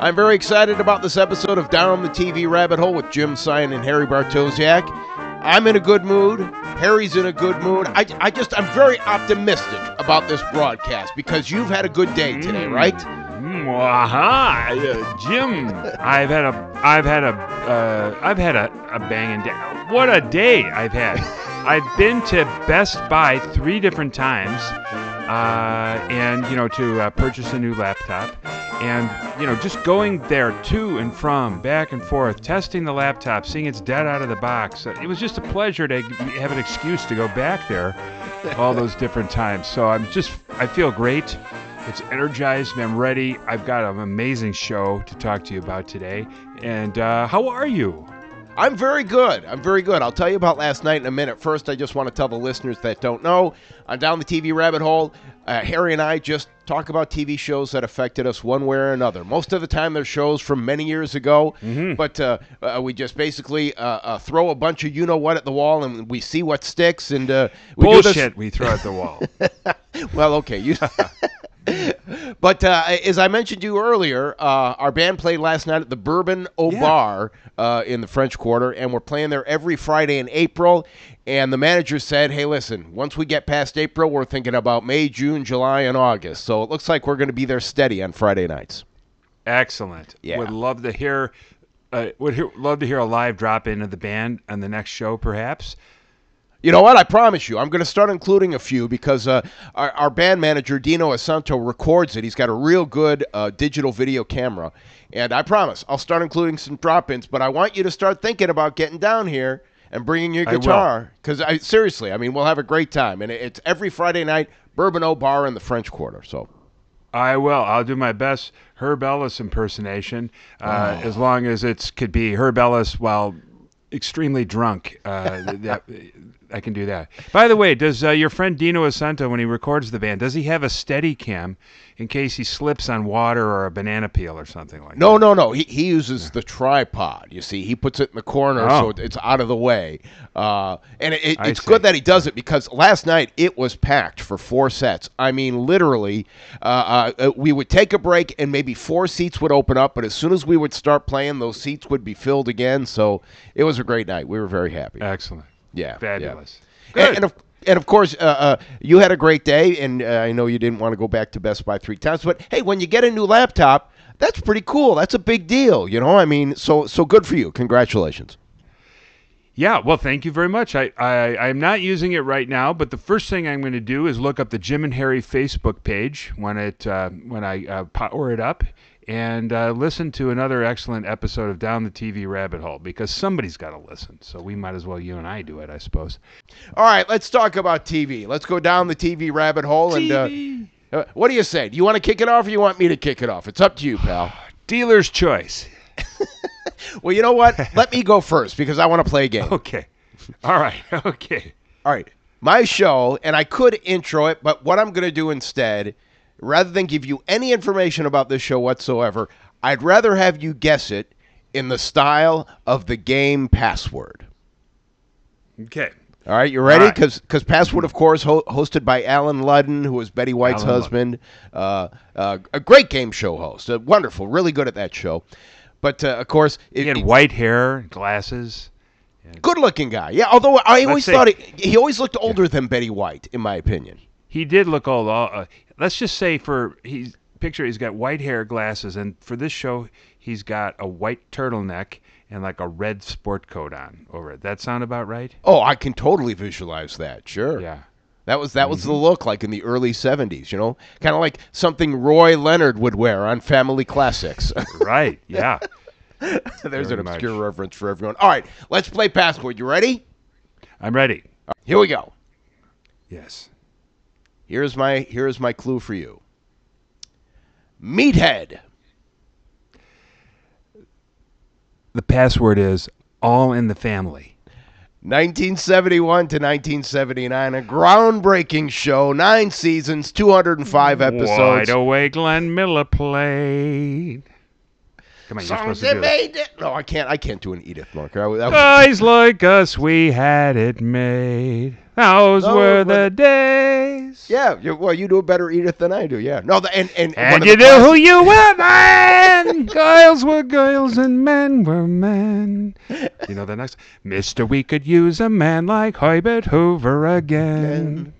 I'm very excited about this episode of Down the TV Rabbit Hole with Jim Sion and Harry Bartosiak. I'm in a good mood. Harry's in a good mood. I, I just, I'm very optimistic about this broadcast because you've had a good day today, right? Mm, aha, uh, Jim. I've had a, I've had a, uh, I've had a, a banging day. What a day I've had. I've been to Best Buy three different times, uh, and you know to uh, purchase a new laptop, and you know just going there to and from, back and forth, testing the laptop, seeing it's dead out of the box. It was just a pleasure to have an excuse to go back there all those different times. So I'm just, I feel great. It's energized me. I'm ready. I've got an amazing show to talk to you about today. And uh, how are you? I'm very good. I'm very good. I'll tell you about last night in a minute. First, I just want to tell the listeners that don't know I'm Down the TV Rabbit Hole, uh, Harry and I just talk about TV shows that affected us one way or another. Most of the time, they're shows from many years ago, but uh, uh, we just basically uh, uh, throw a bunch of you know what at the wall and we see what sticks. And uh, we Bullshit we throw at the wall. well, okay. You. but uh, as I mentioned to you earlier, uh, our band played last night at the Bourbon Au Yeah. Bar uh, in the French Quarter, and we're playing there every Friday in April. And the manager said, "Hey, listen, once we get past April, we're thinking about May, June, July, and August. So it looks like we're going to be there steady on Friday nights." Excellent. Yeah. Would love to hear. Uh, would hear, love to hear a live drop in of the band on the next show, perhaps. You know what? I promise you, I'm going to start including a few because uh, our, our band manager Dino Asanto records it. He's got a real good uh, digital video camera, and I promise I'll start including some drop-ins. But I want you to start thinking about getting down here and bringing your guitar because I seriously, I mean, we'll have a great time, and it's every Friday night, Bourbon O Bar in the French Quarter. So. I will. I'll do my best Herb Ellis impersonation, uh, Oh. as long as it could be Herb Ellis while extremely drunk. Uh, that I can do that. By the way, does uh, your friend Dino Asento, when he records the band, does he have a steady cam in case he slips on water or a banana peel or something like No, that? no, no. He, he uses the tripod. You see, he puts it in the corner so Oh. it- it's out of the way. Uh, and it, I it's see. good that he does it because last night it was packed for four sets. I mean, literally, uh, uh, we would take a break and maybe four seats would open up, but as soon as we would start playing, those seats would be filled again. So it was a great night. We were very happy. Excellent. Yeah, Fabulous. yeah. And, and of and of course, uh, uh, you had a great day, and uh, I know you didn't want to go back to Best Buy three times. But hey, when you get a new laptop, that's pretty cool. That's a big deal, you know. I mean, so so good for you. Congratulations. Yeah, well, thank you very much. I, I, I'm not using it right now, but the first thing I'm going to do is look up the Jim and Harry Facebook page when it uh, when I uh, power it up and uh, listen to another excellent episode of Down the TV Rabbit Hole because somebody's got to listen. So we might as well you and I do it, I suppose. All right, let's talk about TV. Let's go down the TV rabbit hole. And uh, uh, what do you say? Do you want to kick it off, or you want me to kick it off? It's up to you, pal. Dealer's choice. Well, you know what? Let me go first because I want to play a game. Okay. All right. Okay. All right. My show, and I could intro it, but what I'm going to do instead, rather than give you any information about this show whatsoever, I'd rather have you guess it in the style of the game Password. Okay. All right, you ready? All right. Because Password, of course, ho- hosted by Allen Ludden, who was Betty White's Alan husband. Uh, uh, a great game show host. Uh, wonderful, really good at that show. But, uh, of course, it, He had it- white hair, glasses. good-looking guy. Yeah, although I always say- thought he, he always looked older than Betty White, in my opinion. He did look old. Uh, let's just say for he's picture he's got white hair, glasses, and for this show he's got a white turtleneck and like a red sport coat on over it. That sound about right? Oh, I can totally visualize that. Sure. Yeah. That was that was the Mm-hmm. look like in the early '70s. You know, kind of like something Roy Leonard would wear on Family Classics. Right. Yeah. There's Very an much. obscure reference for everyone. All right, let's play Password. You ready? I'm ready. Here we go. Yes. Here's my here's my clue for you. Meathead. The password is all in the family. 1971 to 1979, a groundbreaking show, nine seasons, 205 episodes. Wide awake Glenn Miller played. Come on, Songs that made it. No, I can't. I can't do an Edith Bunker. I, that Guys like us, we had it made. Those were the days. yeah. You, well, you do a better Edith than I do. Yeah. No. The, and and And you knew who you were, man. girls were girls and men were men. You know the next, Mister, we could use a man like Herbert Hoover again.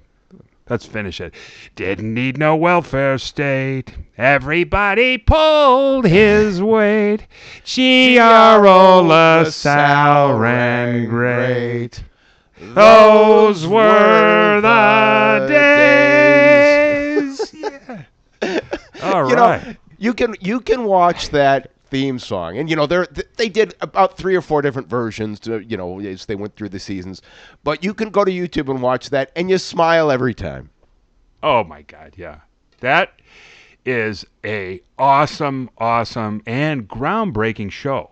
Let's finish it. Didn't need no welfare state. Everybody pulled his weight. LaSalle ran great. Those were the days. Yeah. All you right. know, you can you can watch that theme song, and you know they they did about three or four different versions. To, you know, as they went through the seasons, but you can go to YouTube and watch that, and you smile every time. Oh my God, yeah. That is a awesome, awesome, and groundbreaking show.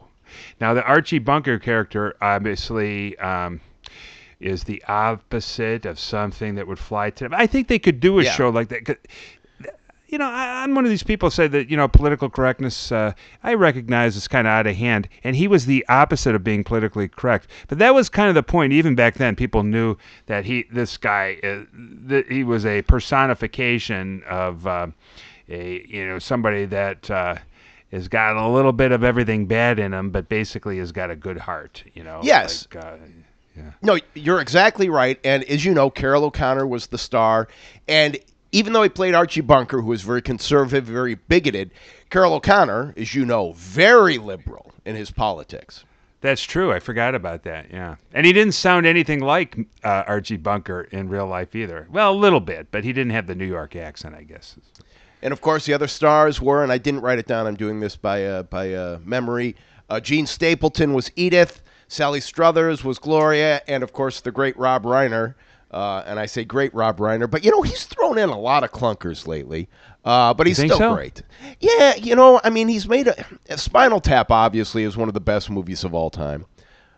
Now the Archie Bunker character obviously um, is the opposite of something that would fly to. I think they could do a Yeah. show like that. You know, I, I'm one of these people say that you know political correctness. Uh, I recognize is kind of out of hand, and he was the opposite of being politically correct. But that was kind of the point. Even back then, people knew that he, this guy, uh, that he was a personification of uh, a you know somebody that uh, has got a little bit of everything bad in him, but basically has got a good heart. You know. Yes. Like, uh, No, you're exactly right. And as you know, Carroll O'Connor was the star. And even though he played Archie Bunker, who was very conservative, very bigoted, Carroll O'Connor, as you know, very liberal in his politics. That's true. I forgot about that. Yeah, and he didn't sound anything like uh, Archie Bunker in real life either. Well, a little bit, but he didn't have the New York accent, I guess. And of course, the other stars were, and I didn't write it down. I'm doing this by uh, by uh, memory. Uh, Jean Stapleton was Edith. Sally Struthers was Gloria, and of course, the great Rob Reiner. Uh, and I say great Rob Reiner, but you know he's thrown in a lot of clunkers lately. Uh, but he's still so? great. Yeah, you know, I mean, he's made a, Spinal Tap. Obviously, is one of the best movies of all time.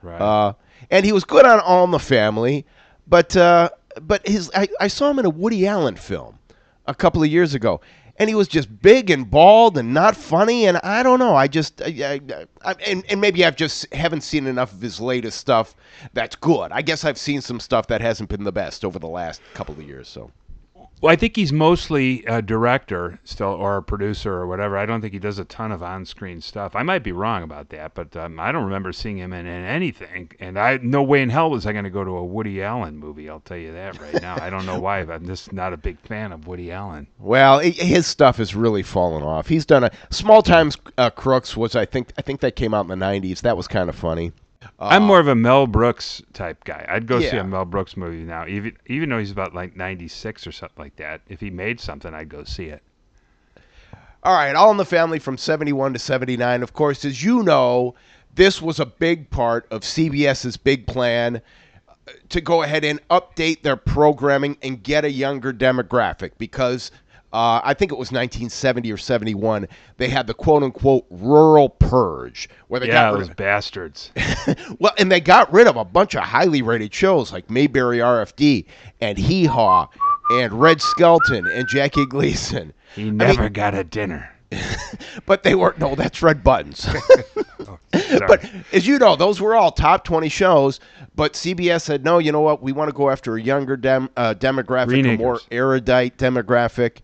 Right. Uh, and he was good on All in the Family, but uh, but his I, I saw him in a Woody Allen film a couple of years ago, and he was just big and bald and not funny. And I don't know, I just I, I, I, and and maybe I've just haven't seen enough of his latest stuff that's good. I guess I've seen some stuff that hasn't been the best over the last couple of years. So well, I think he's mostly a director still, or a producer, or whatever. I don't think he does a ton of on-screen stuff. I might be wrong about that, but um, I don't remember seeing him in, in anything. And I no way in hell was I going to go to a Woody Allen movie. I'll tell you that right now. I don't know why. but I'm just not a big fan of Woody Allen. well, i his stuff has really fallen off. He's done a Small Times uh, Crooks was I think I think that came out in the '90s. That was kind of funny. I'm more of a Mel Brooks type guy. I'd go see a Mel Brooks movie now, even even though he's about like 96 or something like that. If he made something, I'd go see it. All right, All in the Family from 71 to 79. Of course, as you know, this was a big part of CBS's big plan uh, to go ahead and update their programming and get a younger demographic because uh, I think it was 1970 or 71. They had the quote unquote rural purge where they Yeah, got rid those of bastards. well, and they got rid of a bunch of highly rated shows like Mayberry RFD and Hee Haw and Red Skelton and Jackie Gleason. He never got a dinner. But they were no, that's Red Buttons. Sorry. but as you know, those were all top twenty shows. But CBS said, no, you know what? We want to go after a younger dem- uh, demographic, a more erudite demographic.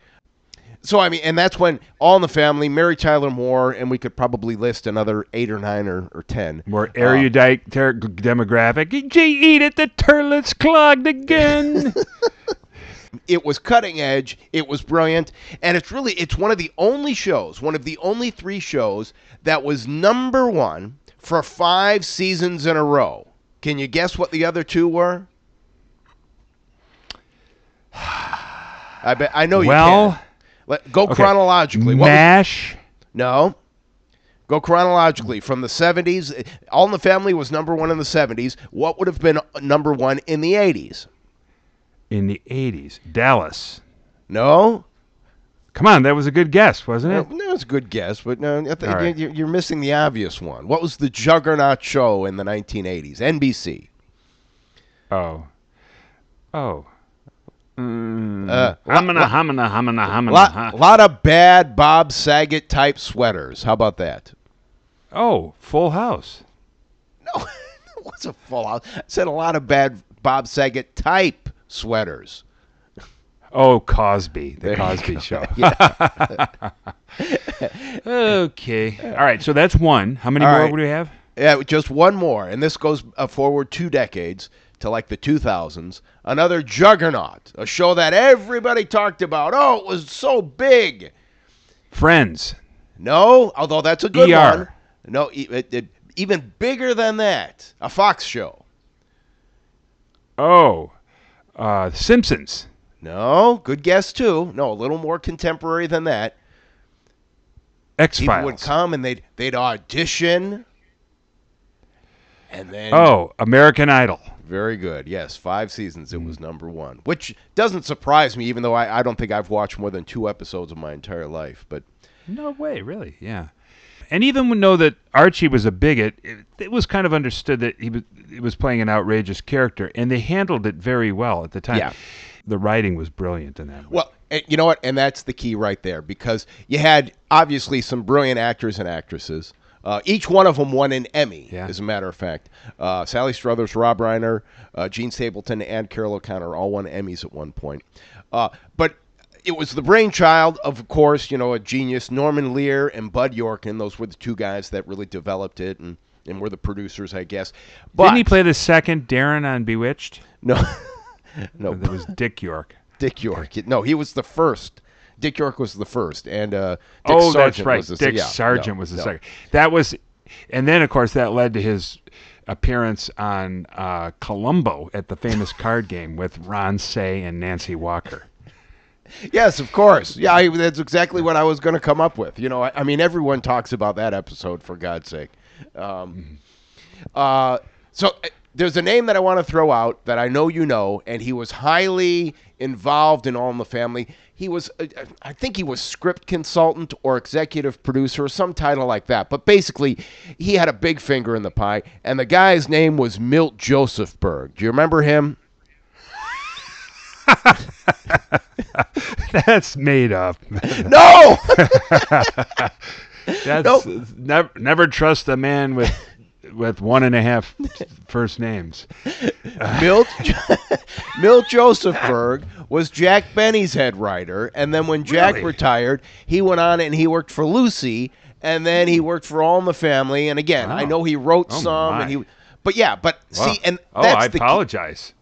So I mean, and that's when All in the Family, Mary Tyler Moore, and we could probably list another eight or nine or, or ten. More erudite um, ter- demographic. Gee, eat it, the turlet's clogged again. it was cutting edge it was brilliant and it's really it's one of the only shows one of the only three shows that was number one for five seasons in a row can you guess what the other two were i bet i know you well, can Let, go okay. chronologically What was- MASH. no go chronologically from the 70s all in the family was number one in the 70s what would have been number one in the 80s in the 80s. Dallas. no Come on, that was a good guess, wasn't it? no, it's a good guess, but no, All right. you- you're missing the obvious one. What was the juggernaut show in the 1980s? NBC. Oh. Oh. Mm. Uh, Hamina, hamina, hamina, hamina. lot, ha- lot of bad Bob Saget type sweaters. How about that? Oh, Full House. No, it was a full house. I said a lot of bad Bob Saget type sweaters. Oh, Cosby, the There Cosby. Show. Okay. All right. So that's one. How many All more right. would we have? Yeah, just one more, and this goes uh, forward two decades to like the 2000s. Another juggernaut, a show that everybody talked about. Oh, it was so big. Friends. No, although that's a good ER. one. No, it, it, even bigger than that. A Fox show. Oh, uh, Simpsons. No, good guess too. No, a little more contemporary than that. X Files. People would come and they'd they'd audition, and then Oh, American Idol. Very good. Yes, five seasons. It was mm. number one, which doesn't surprise me, even though I, I don't think I've watched more than two episodes of my entire life. But No way, really. Yeah. And even when know that Archie was a bigot, it, it was kind of understood that he was, he was playing an outrageous character, and they handled it very well at the time. Yeah. The writing was brilliant in that. well, and you know what? And that's the key right there, because you had obviously some brilliant actors and actresses. Uh, each one of them won an Emmy, Yeah. as a matter of fact. Uh, Sally Struthers, Rob Reiner, uh, Jean Stapleton, and Carroll O'Connor all won Emmys at one point. Uh, but it was the brainchild of, of course, you know, a genius, Norman Lear and Bud Yorkin. Those were the two guys that really developed it and, and were the producers, I guess. But Didn't he play the second Darren on Bewitched? no, no, That was Dick York. Dick York. No, he was the first. Dick York was the first, and uh, Dick oh, Sargent that's right. Was the, Dick yeah, Sargent no, was the no. second. That was, and then of course that led to his appearance on uh, Columbo at the famous card game with Ron Say and Nancy Walker. Yes, of course. Yeah, I, that's exactly what I was going to come up with. You know, I, I mean, everyone talks about that episode for God's sake. Um, uh, so there's a name that I want to throw out that I know you know, and he was highly involved in All in the Family. He was, uh, I think he was script consultant or executive producer or some title like that. But basically, he had a big finger in the pie, and the guy's name was Milt Josefsberg. Do you remember him? That's made up. No. That's Nope. never never trust a man with with one and a half first names. Milt Milt Josefsberg was Jack Benny's head writer, and then when Jack Really? retired, he went on and he worked for Lucy, and then he worked for All in the Family. And again, I know he wrote Oh, some, my. and he, but yeah, but Wow. see, and oh, that's I apologize.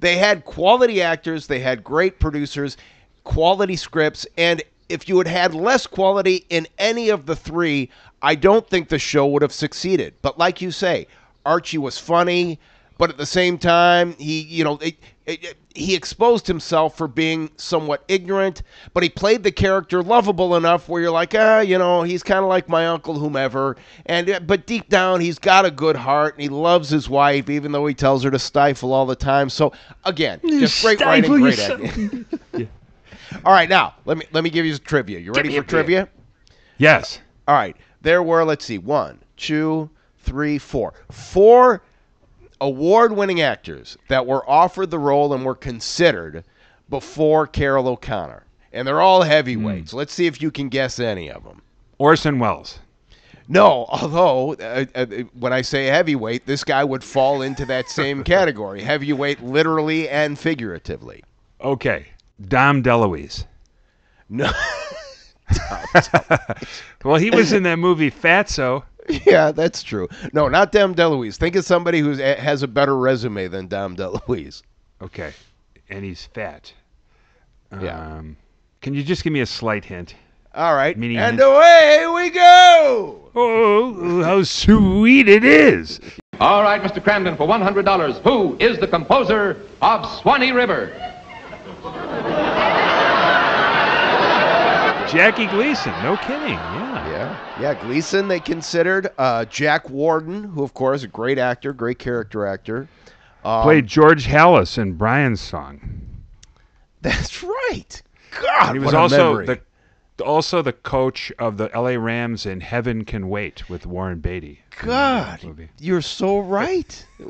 they had quality actors, they had great producers, quality scripts, and if you had had less quality in any of the three, I don't think the show would have succeeded. But like you say, Archie was funny, but at the same time, he, you know, it, it, he exposed himself for being somewhat ignorant, but he played the character lovable enough where you're like, ah, you know, he's kind of like my uncle, whomever. And uh, but deep down, he's got a good heart and he loves his wife, even though he tells her to stifle all the time. So again, just great writing, great acting. All right, now let me let me give you some trivia. You ready for trivia. trivia? Yes. All right. There were, let's see, one, two, three, four. Four award winning actors that were offered the role and were considered before Carroll O'Connor. And they're all heavyweights. Let's see if you can guess any of them. Orson Welles. No, although uh, uh, when I say heavyweight, this guy would fall into that same category. Heavyweight, literally and figuratively. Okay. Dom DeLuise. No, Well, he was in that movie Fatso. yeah, that's true. No, not Dom DeLuise. Think of somebody who has a better resume than Dom DeLuise. Okay. And he's fat. Yeah. Um, can you just give me a slight hint? All right, Mini and hint. away we go. Oh, how sweet it is. All right, Mr. Kramden, for $100, who is the composer of Swanee River? Jackie Gleason. No kidding. Yeah. Yeah, yeah. Gleason, they considered uh, Jack Warden, who of course a great actor, great character actor. Um, Played George Halas in Brian's song. That's right. God, He was what a also memory. the also the coach of the LA Rams in Heaven Can Wait with Warren Beatty. God, you're so right.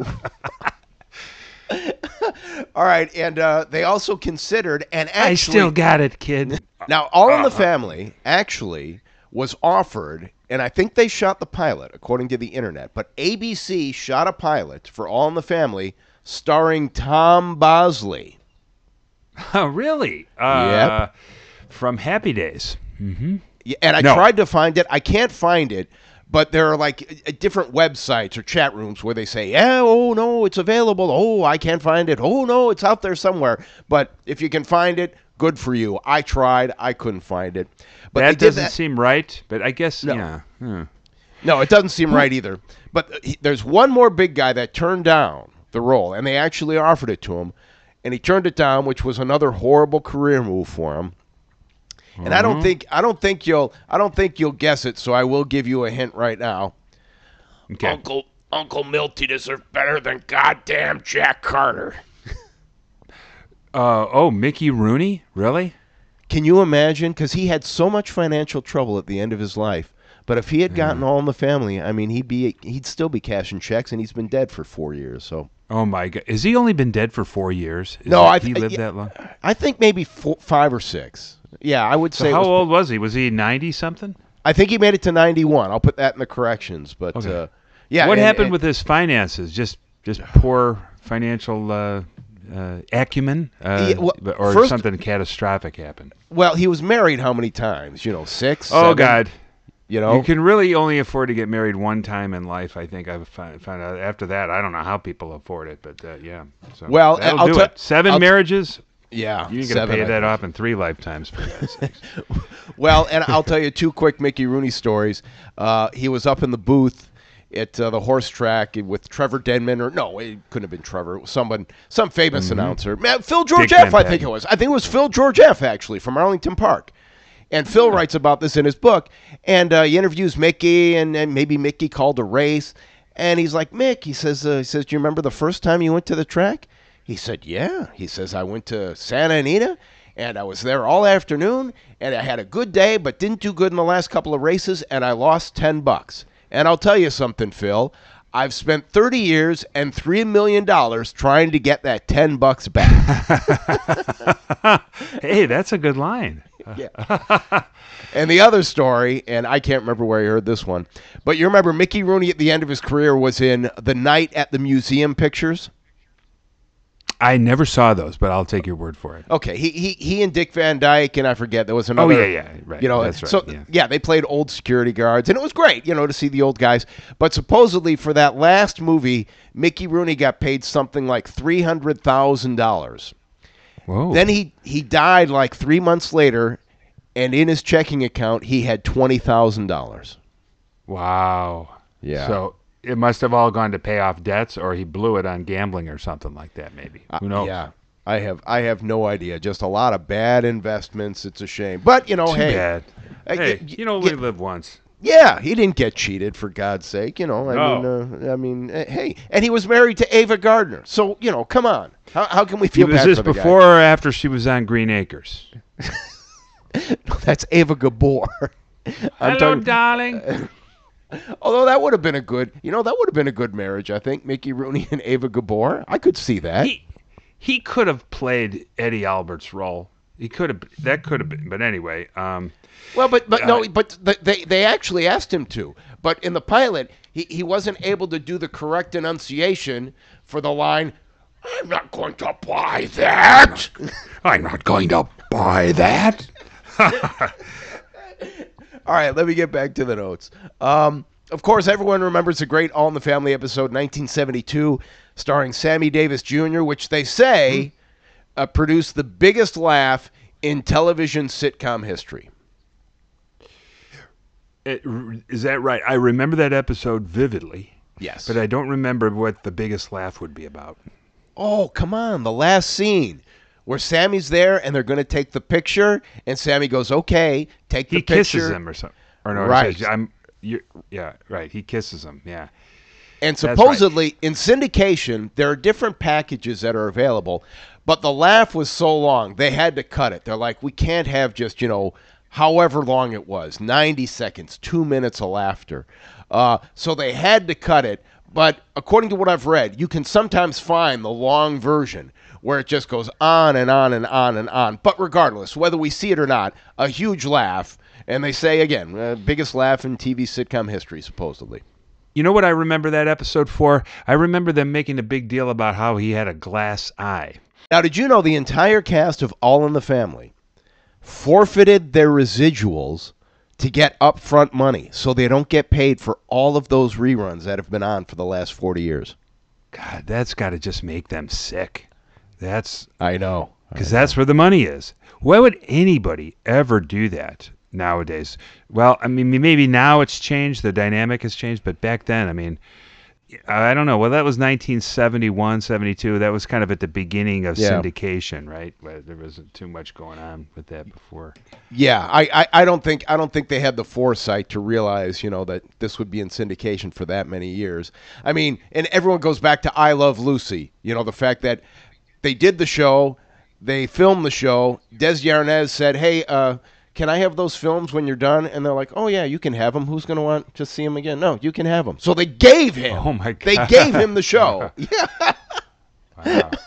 All right, and uh, they also considered, and actually, I still got it, kid. Now, All in the Family actually was offered and I think they shot the pilot according to the internet, but ABC shot a pilot for All in the Family starring Tom Bosley. Oh, really? Uh, From Happy Days. Mm-hmm. Yeah, and I No. tried to find it. I can't find it, but there are like different websites or chat rooms where they say, "Yeah, oh no, it's available. Oh, I can't find it. Oh no, it's out there somewhere." But if you can find it, good for you. I tried. I couldn't find it. But that doesn't that- seem right, but I guess, No. yeah. Hmm. No, it doesn't seem right either. But uh, he, there's one more big guy that turned down the role, and they actually offered it to him, and he turned it down, which was another horrible career move for him. And I don't think I don't think you'll I don't think you'll guess it, so I will give you a hint right now. Okay. Uncle Uncle Milty deserves better than goddamn Jack Carter. Uh, oh, Mickey Rooney? Really? Can you imagine? Because he had so much financial trouble at the end of his life. But if he had gotten all in the family, I mean, he'd be he'd still be cashing checks, and he's been dead for four years. So Oh, my God. Has he only been dead for four years? Is No, I He lived yeah. that long? I think maybe four, five or six. Yeah, I would So say. how was- old was he? Was he 90 something? I think he made it to ninety-one. I'll put that in the corrections. But Okay. uh, yeah, what and- happened and- with his finances? Just just poor financial uh, uh, acumen, uh, Yeah, well, or first- something catastrophic happened? Well, he was married how many times? You know, six. Oh seven, God! You know, You can really only afford to get married one time in life. I think I've found, found out. After that, I don't know how people afford it, but uh, yeah. So Well, I'll do tell- it. 7 I'll t- marriages. Yeah, You ain't seven, gonna pay I that think. off in three lifetimes for God's sakes. Well, and I'll tell you two quick Mickey Rooney stories. Uh, he was up in the booth at uh, the horse track with Trevor Denman, or no, it couldn't have been Trevor. It was someone, some famous announcer. Man, Phil George Mm-hmm. Dick F. I think it was. I think it was Phil George F. Actually from Arlington Park. And Phil writes about this in his book, and uh, he interviews Mickey, and, and maybe Mickey called a race, and he's like, Mick, he says, uh, he says, do you remember the first time you went to the track? He said, yeah. He says, I went to Santa Anita, and I was there all afternoon, and I had a good day, but didn't do good in the last couple of races, and I lost ten bucks. And I'll tell you something, Phil. I've spent 30 years and $3 million trying to get that 10 bucks back. hey, that's a good line. And the other story, and I can't remember where I heard this one, but you remember Mickey Rooney at the end of his career was in The Night at the Museum pictures? I never saw those, but I'll take your word for it. Okay, he he, he and Dick Van Dyke, and I forget, there was oh, another. Oh, yeah, yeah, right. You know, That's right, so yeah. they played old security guards, and it was great, you know, to see the old guys. But supposedly for that last movie, Mickey Rooney got paid something like $300,000. Whoa. Then he he died like three months later, and in his checking account he had twenty thousand dollars. wow. Yeah. So it must have all gone to pay off debts, or he blew it on gambling or something like that. Maybe. Who knows? Uh, Yeah, I have I have no idea. Just a lot of bad investments. It's a shame, but you know, Too hey, bad. Uh, Hey, y- you know, y- we live once. yeah, he didn't get cheated for God's sake. You know, I No. mean, uh, I mean, uh, hey, and he was married to Ava Gardner. So you know, come on, how, how can we feel was bad this for the guy? before or after she was on Green Acres? That's Ava Gabor. I'm Hello, talking- darling. although that would have been a good, you know, that would have been a good marriage. I think Mickey Rooney and Ava Gabor. I could see that. he he could have played Eddie Albert's role. He could have. That could have been. But anyway, um, Well, but but no, Uh, but th- they they actually asked him to. But in the pilot, he, he wasn't able to do the correct enunciation for the line. I'm not going to buy that. I'm not going to buy that. All right, let me get back to the notes. Um, of course, everyone remembers the great All in the Family episode 1972, starring Sammy Davis Jr., which they say uh, produced the biggest laugh in television sitcom history. It, is that right? I remember that episode vividly, Yes. but I don't remember what the biggest laugh would be about. Oh, come on. The last scene where Sammy's there and they're going to take the picture, and Sammy goes, okay, take the He picture. He kisses him or something. Or no, Right. Says, I'm. you yeah, right. He kisses him. Yeah. And That's right. supposedly, in syndication, there are different packages that are available, but the laugh was so long, they had to cut it. They're like, we can't have just, you know, however long it was 90 seconds, two minutes of laughter. Uh, so they had to cut it. But according to what I've read, you can sometimes find the long version where it just goes on and on and on and on. But regardless, whether we see it or not, a huge laugh. And they say again, uh, biggest laugh in TV sitcom history, supposedly. You know what I remember that episode for? I remember them making a big deal about how he had a glass eye. Now, did you know the entire cast of All in the Family forfeited their residuals to get upfront money so they don't get paid for all of those reruns that have been on for the last 40 years? God, that's got to just make them sick. That's I know. because that's where the money is. Why would anybody ever do that nowadays? Well, I mean, maybe now it's changed, the dynamic has changed, but back then, I mean, I don't know. Well, that was 1971, 72. That was kind of at the beginning of Yeah. syndication, right? Where there wasn't too much going on with that before. Yeah, I, I, I don't think I don't think they had the foresight to realize, you know, that this would be in syndication for that many years. I mean, and everyone goes back to I Love Lucy. You know, the fact that they did the show, they filmed the show. Desi Arnaz said, "Hey, uh, can I have those films when you're done?" And they're like, "Oh yeah, you can have them. Who's going to want to see them again?" No, you can have them. So they gave him. Oh, my god. They gave him the show. yeah. Wow.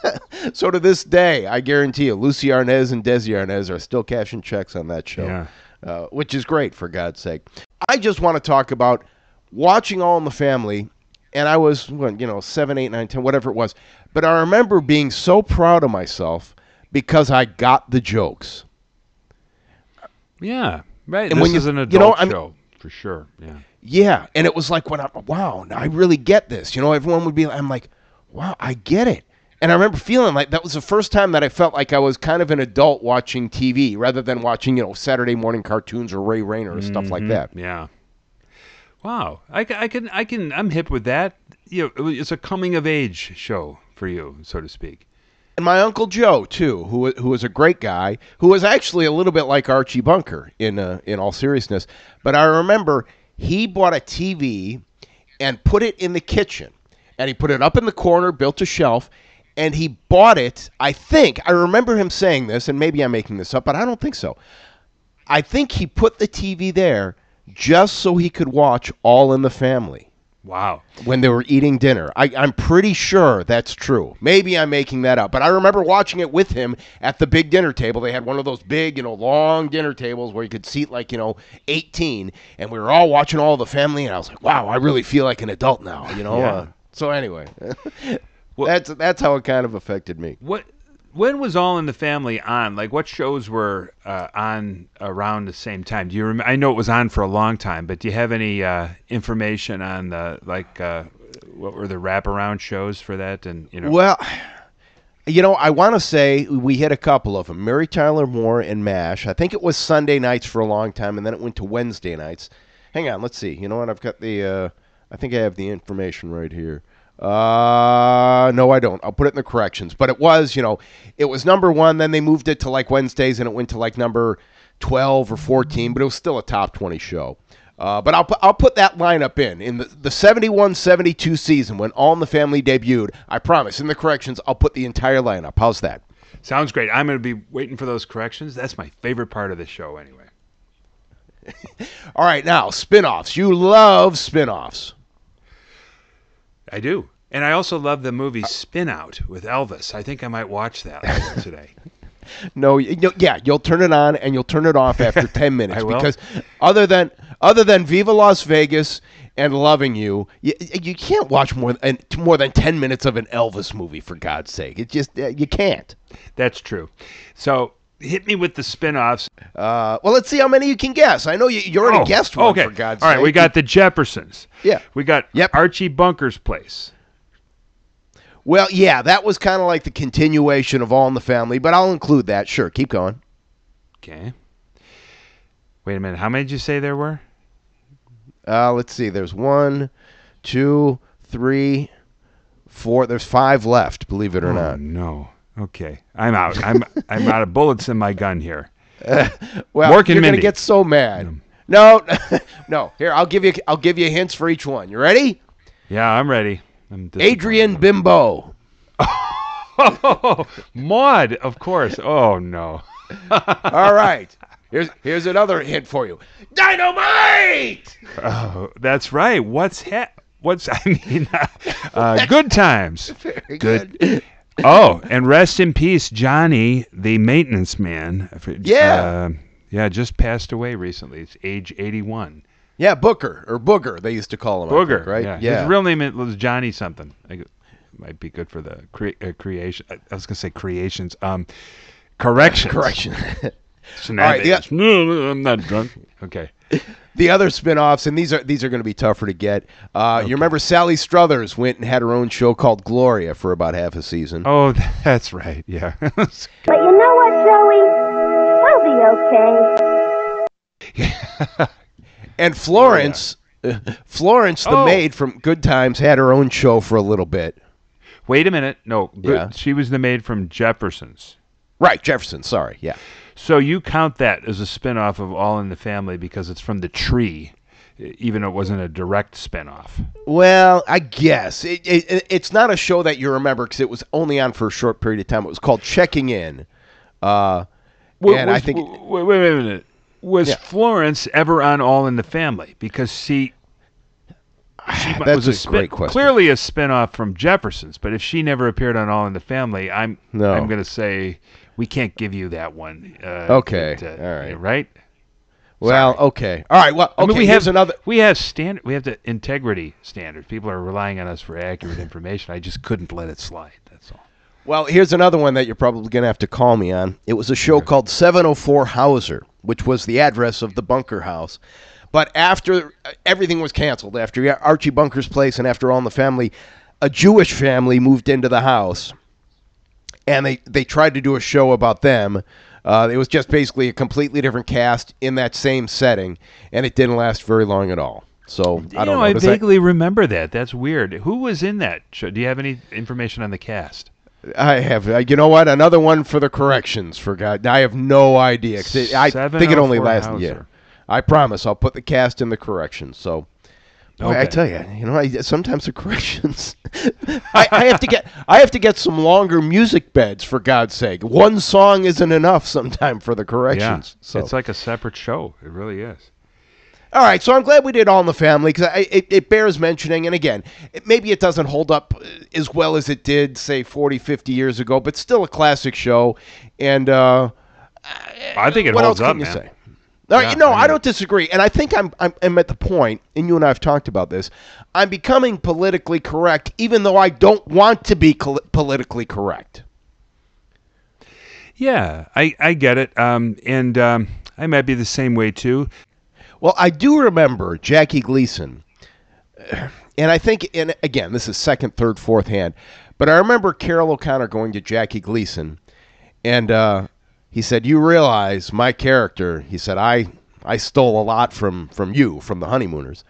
So to this day, I guarantee you, Lucie Arnaz and Desi Arnaz are still cashing checks on that show, Yeah. uh, which is great for God's sake. I just want to talk about watching All in the Family, and I was, you know, seven, eight, nine, ten, whatever it was. But I remember being so proud of myself because I got the jokes. yeah, right. And this when you- is an you adult know, I'm- show for sure. Yeah. Yeah, and it was like when I wow, now I really get this. You know, everyone would be I'm like, wow, I get it. And I remember feeling like that was the first time that I felt like I was kind of an adult watching TV rather than watching, you know, Saturday morning cartoons or Ray Rayner or stuff like mm-hmm, that. Yeah. Wow. I, I can I can I'm hip with that. You know, it's a coming of age show for you, so to speak. And my uncle Joe too, who who was a great guy, who was actually a little bit like Archie Bunker in uh, in all seriousness. But I remember he bought a TV and put it in the kitchen, and he put it up in the corner, built a shelf, and he bought it. I think I remember him saying this, and maybe I'm making this up, but I don't think so. I think he put the TV there just so he could watch All in the Family Wow. when they were eating dinner. I, I'm pretty sure that's true. Maybe I'm making that up, but I remember watching it with him at the big dinner table. They had one of those big, you know, long dinner tables where you could seat like, you know, 18, and we were all watching all the family, and I was like, wow, I really feel like an adult now, you know. Yeah. Uh, so anyway, Well- that's that's how it kind of affected me. What when was All in the Family on? Like what shows were uh, on around the same time? Do you remember? I know it was on for a long time, but do you have any uh, information on the like uh, what were the wraparound shows for that and you know Well, you know, I want to say we hit a couple of them. Mary Tyler Moore and MASH. I think it was Sunday nights for a long time, and then it went to Wednesday nights. Hang on, let's see. You know what? I've got the. Uh, I think I have the information right here. Uh, no, I don't. I'll put it in the corrections. But it was, you know, it was number one. Then they moved it to like Wednesdays, and it went to like number twelve or fourteen. But it was still a top twenty show. Uh, but I'll put I'll put that lineup in in the the 71-72 season when All in the Family debuted. I promise. In the corrections, I'll put the entire lineup. How's that? sounds great. I'm going to be waiting for those corrections. That's my favorite part of the show anyway. All right, now spin-offs. You love spin-offs. I do. And I also love the movie Spin Out with Elvis. I think I might watch that today. No, you, yeah, you'll turn it on and you'll turn it off after ten minutes I will. because other than other than Viva Las Vegas and Loving You, you, you can't watch more than more than ten minutes of an Elvis movie for God's sake. It just uh, you can't. That's true. So hit me with the spin-offs. Uh, well, let's see how many you can guess. I know you, you already Oh, guessed one okay. for God's All right, sake. we got the Jeffersons. Yeah. We got Yep. Archie Bunker's place. Well, yeah, that was kind of like the continuation of All in the Family, but I'll include that. Sure, keep going. Okay. Wait a minute. How many did you say there were? Uh, let's see. There's one, two, three, four. There's five left. Believe it or Oh, not. no. Okay. I'm out. I'm I'm out of bullets in my gun here. Well, Mork you're gonna get so mad. No, no. Here, I'll give you. I'll give you hints for each one. You ready? Yeah, I'm ready. I'm. Adrian Bimbo. Oh, Maud, of course. Oh no. All right. Here's here's another hint for you. Dynamite. Oh, that's right. What's ha- What's I mean? Uh, good times. Very Good. good. Oh, and rest in peace, Johnny, the maintenance man. Yeah. Yeah, just passed away recently. It's age 81. Yeah, Booker or Booger, they used to call him. Booger, think, right? Yeah. His real name was Johnny something. Might be good for the cre- uh, creation. I was gonna say creations. Um, corrections. Correction. Shenanigans. No, no, I'm not drunk. Okay. The other spin-offs, and these are these are going to be tougher to get. Uh, You remember Sally Struthers went and had her own show called Gloria for about half a season. Oh, that's right. Yeah. But you know what, Joey? I'll be okay. And Florence, Florence the Oh. maid from Good Times had her own show for a little bit. Wait a minute. No, Yeah. she was the maid from Jefferson's. Right, Jefferson. Sorry, yeah. So you count that as a spin-off of All in the Family because it's from the tree, even though it wasn't a direct spin-off. Well, I guess it, it, it's not a show that you remember because it was only on for a short period of time. It was called Checking In. Uh, and was- I think wait, wait, wait a minute. Was Yeah. Florence ever on All in the Family? Because she, she mu- That's was a spin- great question. Clearly a spin-off from Jefferson's, but if she never appeared on All in the Family, I'm No. I'm going to say we can't give you that one. Uh, Okay, it, uh, all right. right. well, okay, all right. Well, okay. I mean, we have another. We have standard. We have the integrity standards. People are relying on us for accurate information. I just couldn't let it slide. That's all. Well, here's another one that you're probably going to have to call me on. It was a show called 704 Hauser, which was the address of the bunker house. But after uh, everything was canceled, after Archie Bunker's place and after All in the Family, a Jewish family moved into the house, and they they tried to do a show about them. Uh, it was just basically a completely different cast in that same setting, and it didn't last very long at all. So I don't know, know. I Does that- vaguely remember that. That's weird. Who was in that show? Do you have any information on the cast? I have. Uh, you know what? Another one for the corrections. For God, I have no idea. it- I think it only lasted. Yeah, I promise. I'll put the cast in the corrections. So, boy, I tell you, you know, I, sometimes the corrections. I, I have to get. I have to get some longer music beds. For God's sake, one song isn't enough. Sometime for the Yeah, corrections. so it's like a separate show. It really is. All right, so I'm glad we did All in the Family because it, it bears mentioning. And again, it, maybe it doesn't hold up uh, as well as it did, say, 40, 50 years ago, but still a classic show. And uh, I think it what holds else up, can you man. say? All right, Yeah, no, I I, don't disagree, and I think I'm, I'm I'm at the point, and you and I have talked about this. I'm becoming politically correct, even though I don't want to be col- politically correct. Yeah, I, I get it. Um, and um, I might be the same way too. Well, I do remember Jackie Gleason, and I think, and again, this is second, third, fourth hand, but I remember Carroll O'Connor going to Jackie Gleason, and uh, he said, "You realize my character?" He said, "I I stole a lot from from you, from the Honeymooners."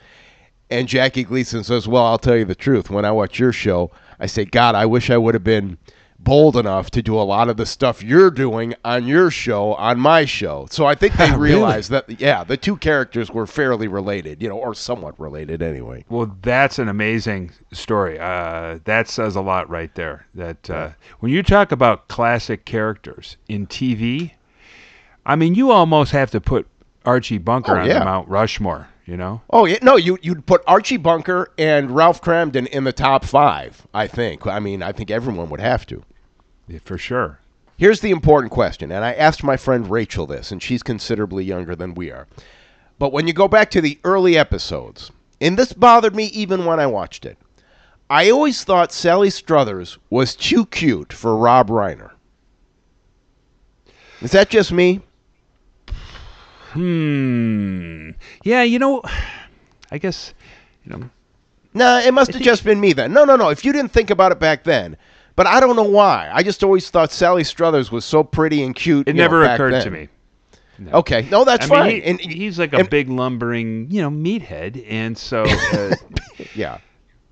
And Jackie Gleason says, "Well, I'll tell you the truth. When I watch your show, I say, God, I wish I would have been." Bold enough to do a lot of the stuff you're doing on your show on my show. So I think they Really? realized that yeah, the two characters were fairly related, you know, or somewhat related anyway. Well, that's an amazing story. Uh, that says a lot right there. That uh, when you talk about classic characters in TV, I mean, you almost have to put Archie Bunker Oh, on yeah. the Mount Rushmore. You know? Oh yeah, no, you you'd put Archie Bunker and Ralph Kramden in the top 5, I think. I mean, I think everyone would have to. Yeah, for sure. Here's the important question, and I asked my friend Rachel this, and she's considerably younger than we are. But when you go back to the early episodes, and this bothered me even when I watched it, I always thought Sally Struthers was too cute for Rob Reiner. Is that just me? Hmm. Yeah, you know, I guess, you know, No, it must have just been me then. No, no, no. If you didn't think about it back then, but I don't know why. I just always thought Sally Struthers was so pretty and cute. it know, never back occurred then. to me. Okay, no, that's I mean, fine. he- and he's like a and- big lumbering, you know, meathead, and so. Uh, yeah.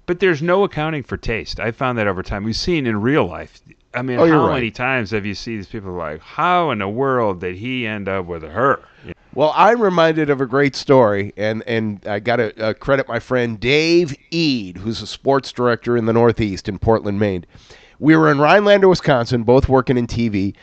But there's no accounting for taste. I found that over time. We've seen in real life. I mean, Oh, how right. many times have you seen these people like, how in the world did he end up with her? You Well, I'm reminded of a great story, and and I got to uh, credit my friend Dave Ead, who's a sports director in the Northeast in Portland, Maine. We were in Rhinelander, Wisconsin, both working in TV.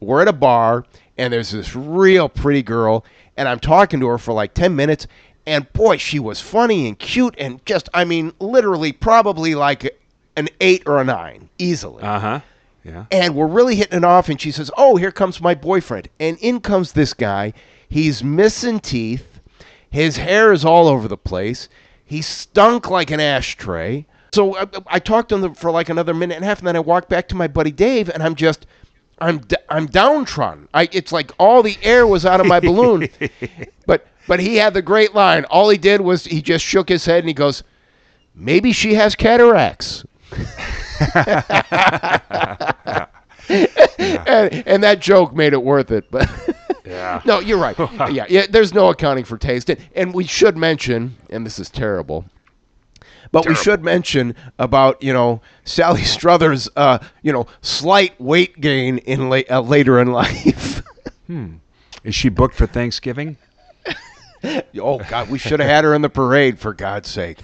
We're at a bar, and there's this real pretty girl, and I'm talking to her for like 10 minutes, and boy, she was funny and cute, and just, I mean, literally, probably like an eight or a nine, easily. Uh huh. Yeah. and we're really hitting it off and she says oh here comes my boyfriend and in comes this guy He's missing teeth. His hair is all over the place. He stunk like an ashtray. So I, I talked to him for like another minute and a half, and then I walked back to my buddy Dave, and I'm just, I'm, d- I'm downtrodden. I, it's like all the air was out of my balloon. but, but he had the great line. All he did was he just shook his head and he goes, maybe she has cataracts. and, and that joke made it worth it. But Yeah. no, you're right. yeah, yeah. There's no accounting for taste, and, and we should mention, and this is terrible, but we should mention about you know Sally Struthers, uh, you know, slight weight gain in la- uh, later in life. Is she booked for Thanksgiving? oh God, we should have had her in the parade for God's sake.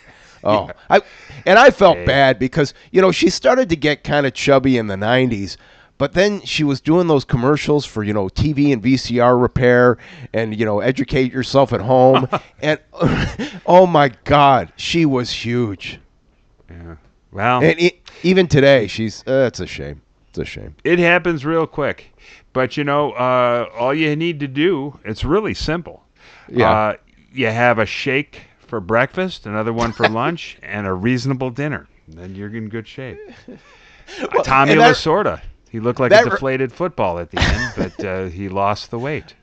Oh, I and I felt Okay. bad because you know she started to get kind of chubby in the '90s, but then she was doing those commercials for you know TV and VCR repair and you know educate yourself at home, and oh my God, she was huge. Yeah. Well, And e even today, she's uh, it's a shame. It's a shame. it happens real quick. But you know, uh, all you need to do, it's really simple. Yeah. Uh, you have a shake for breakfast, another one for lunch, and a reasonable dinner. Then you're in good shape. Uh, Tommy that- Lasorda. He looked like a re- deflated football at the end, but uh, he lost the weight.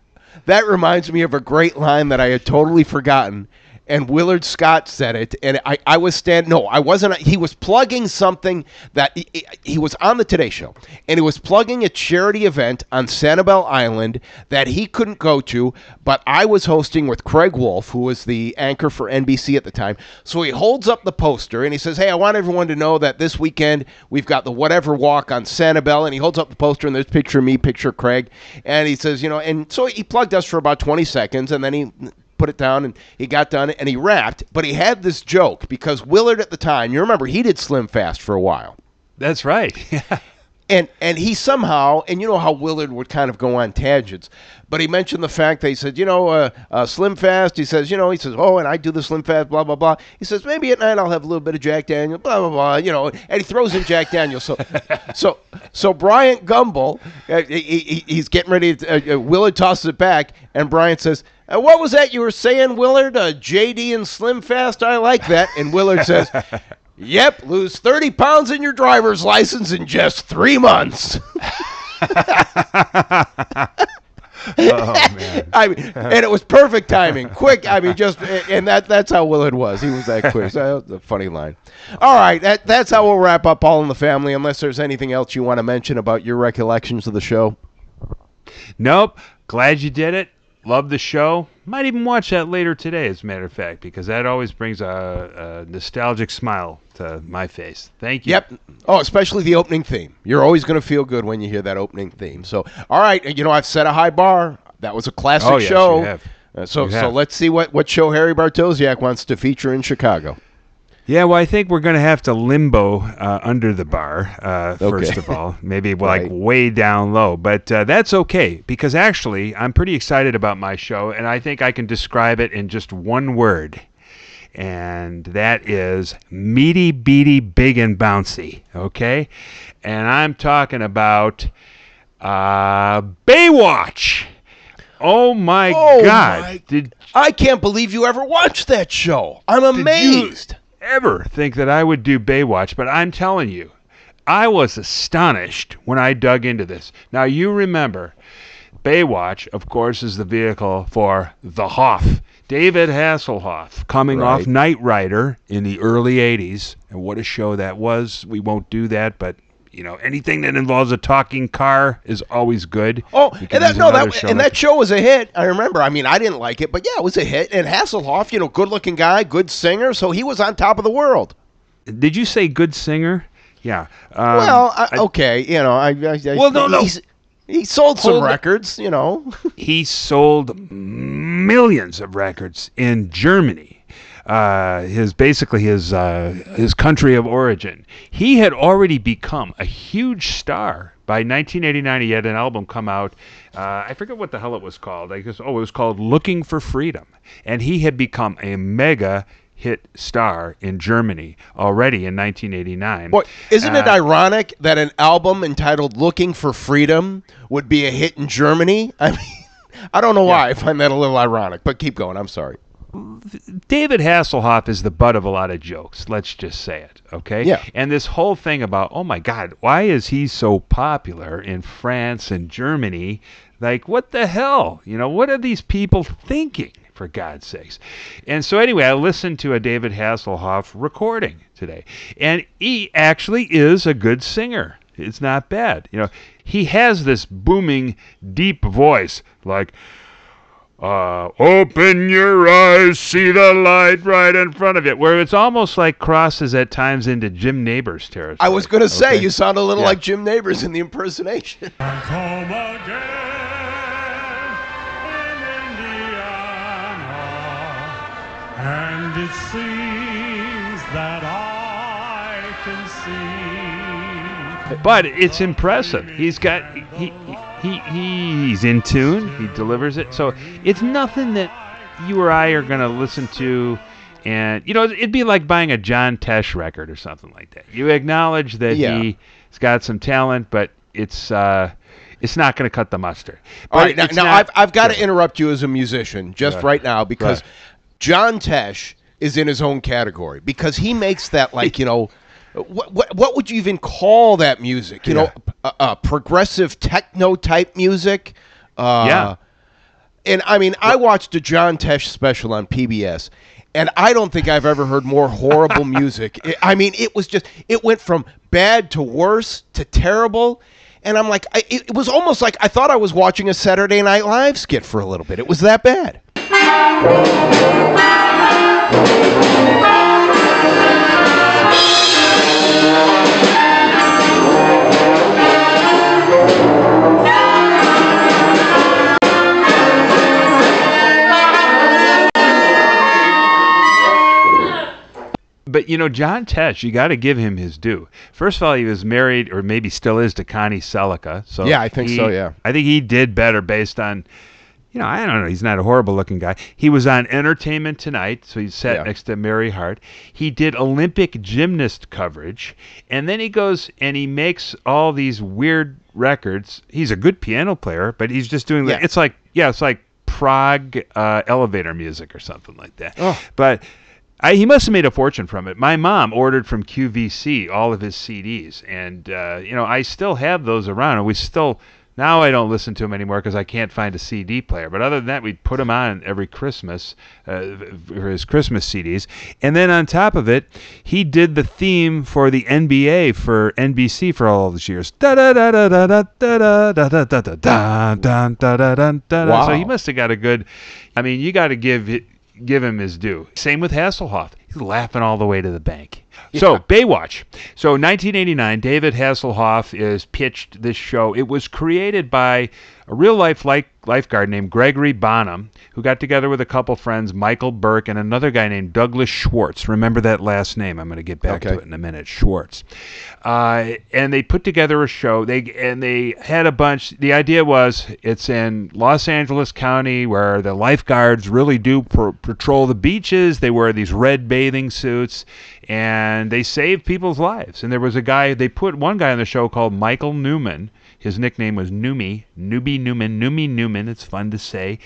That reminds me of a great line that I had totally forgotten. And Willard Scott said it, and I, I was stand. No, I wasn't. He was plugging something that he, he- was on the Today Show, and he was plugging a charity event on Sanibel Island that he couldn't go to, but I was hosting with Craig Wolf, who was the anchor for NBC at the time. So he holds up the poster and he says, "Hey, I want everyone to know that this weekend we've got the whatever walk on Sanibel." And he holds up the poster, and there's picture of me, picture Craig, and he says, "You know," and so he plugged us for about 20 seconds, and then he put it down and he got done and he rapped but he had this joke because willard at the time you remember he did slim fast for a while That's right. and and he somehow and you know how willard would kind of go on tangents but he mentioned the fact that he said you know uh, uh, slim fast he says you know he says oh and i do the slim fast blah blah blah. He says maybe at night i'll have a little bit of jack daniel blah blah blah you know and he throws in jack daniel. So so so bryant gumbel uh, he, he, he's getting ready to, uh, uh, willard tosses it back and bryant says uh, what was that you were saying willard? Uh, jd and slim fast i like that. And willard says Yep, lose 30 pounds in your driver's license in just three months. oh man. I mean, and it was perfect timing, quick. I mean, just and that that's how Willard was. He was that quick. So that was a funny line. All right, that that's how we'll wrap up All in the Family. Unless there's anything else you want to mention about your recollections of the show. Nope. Glad you did it. Love the show. Might even watch that later today, as a matter of fact, because that always brings a, a nostalgic smile to my face. Thank you. Yep. Oh, especially the opening theme. You're always going to feel good when you hear that opening theme. So, all right, you know I've set a high bar. That was a classic Oh, yes, show. Uh, so, so let's see what what show Harry Bartosiak wants to feature in Chicago. Yeah, well, I think we're going to have to limbo uh, under the bar, uh, first of all. Maybe like way down low. But uh, that's okay because actually, I'm pretty excited about my show, and I think I can describe it in just one word. And that is meaty, beady, big, and bouncy. Okay? And I'm talking about uh, Baywatch. Oh my Oh, God. my- Did I can't believe you ever watched that show. I'm you- amazed. Ever think that I would do Baywatch, but I'm telling you, I was astonished when I dug into this. Now, you remember, Baywatch, of course, is the vehicle for The Hoff. David Hasselhoff, coming off Right. Knight Rider in the early 80s. And what a show that was. We won't do that, but. You know, anything that involves a talking car is always good. Oh, and that no, that show and that show was a hit. I remember. I mean, I didn't like it, but yeah, it was a hit. And Hasselhoff, you know, good-looking guy, good singer, so he was on top of the world. Did you say good singer? Yeah. Um, well, I, okay, you know, I, I, I Well, no, no. He sold some Hold records, you know. he sold millions of records in Germany. Uh, his basically his uh, his country of origin. He had already become a huge star by 1989. He had an album come out. Uh, I forget what the hell it was called. I guess oh, it was called "Looking for Freedom," and he had become a mega hit star in Germany already in 1989. Boy, isn't it Uh, ironic that an album entitled "Looking for Freedom" would be a hit in Germany? I mean, I don't know why I find that a little ironic, but keep going. I'm sorry. David Hasselhoff is the butt of a lot of jokes. Let's just say it, okay? Yeah. And this whole thing about, oh my God, why is he so popular in France and Germany? Like, what the hell? You know, what are these people thinking? For God's sakes. And so, anyway, I listened to a David Hasselhoff recording today, and he actually is a good singer. It's not bad. You know, he has this booming, deep voice, like, uh, open your eyes, see the light right in front of you. Where it's almost like crosses at times into Jim Nabors territory. I was going to say, Okay? you sound a little Yeah. like Jim Nabors in the impersonation. Come again in Indiana, And it seems that I can see. But it's impressive. He's got he he he's in tune. He delivers it. So it's nothing that you or I are gonna listen to. And you know, it'd be like buying a John Tesh record or something like that. You acknowledge that Yeah. he's got some talent, but it's uh, it's not going to cut the mustard. All But right, now, now not- I've, I've got to interrupt you as a musician just Right. right now because Right. John Tesh is in his own category because he makes that like you know. What, what, what would you even call that music? You know, uh, uh, progressive techno type music. Uh, Yeah. And I mean, I watched a John Tesh special on PBS, and I don't think I've ever heard more horrible music. It- I mean, it was just, it went from bad to worse to terrible. And I'm like, I, it, it was almost like I thought I was watching a Saturday Night Live skit for a little bit. It was that bad. But you know, John Tesh, you got to give him his due. First of all, he was married, or maybe still is, to Connie Sellecca. So Yeah, I think he- so, yeah. I think he did better based on, you know, I don't know. He's not a horrible looking guy. He was on Entertainment Tonight, so he sat Yeah. next to Mary Hart. He did Olympic gymnast coverage, and then he goes and he makes all these weird records. He's a good piano player, but he's just doing. Yeah. It's like yeah, it's like prog uh, elevator music or something like that. Oh. But I, he must have made a fortune from it. My mom ordered from QVC all of his CDs, and uh, you know I still have those around, and we still now I don't listen to them anymore because I can't find a CD player. But other than that, we'd put him on every Christmas uh, for his Christmas CDs, and then on top of it, he did the theme for the NBA for NBC for all those years. Da da da da da da da da da da da da da da da da da da. Wow. So he must have got a good. I mean, you got to give it give him his due. Same with Hasselhoff. He's laughing all the way to the bank. So Baywatch. So 1989, David Hasselhoff is pitched this show. It was created by a real life life lifeguard named Gregory Bonann, who got together with a couple friends, Michael Berk and another guy named Douglas Schwartz. Remember that last name? I'm going to get back to it in a minute. Schwartz. Uh, and they put together a show. They and they had a bunch. The idea was it's in Los Angeles County where the lifeguards really do pro- patrol the beaches. They wear these red bathing suits and they save people's lives. And there was a guy. They put one guy on the show called Michael Newman. His nickname was Newmy, Newbie Newman, Newmy Newman. It's fun to say.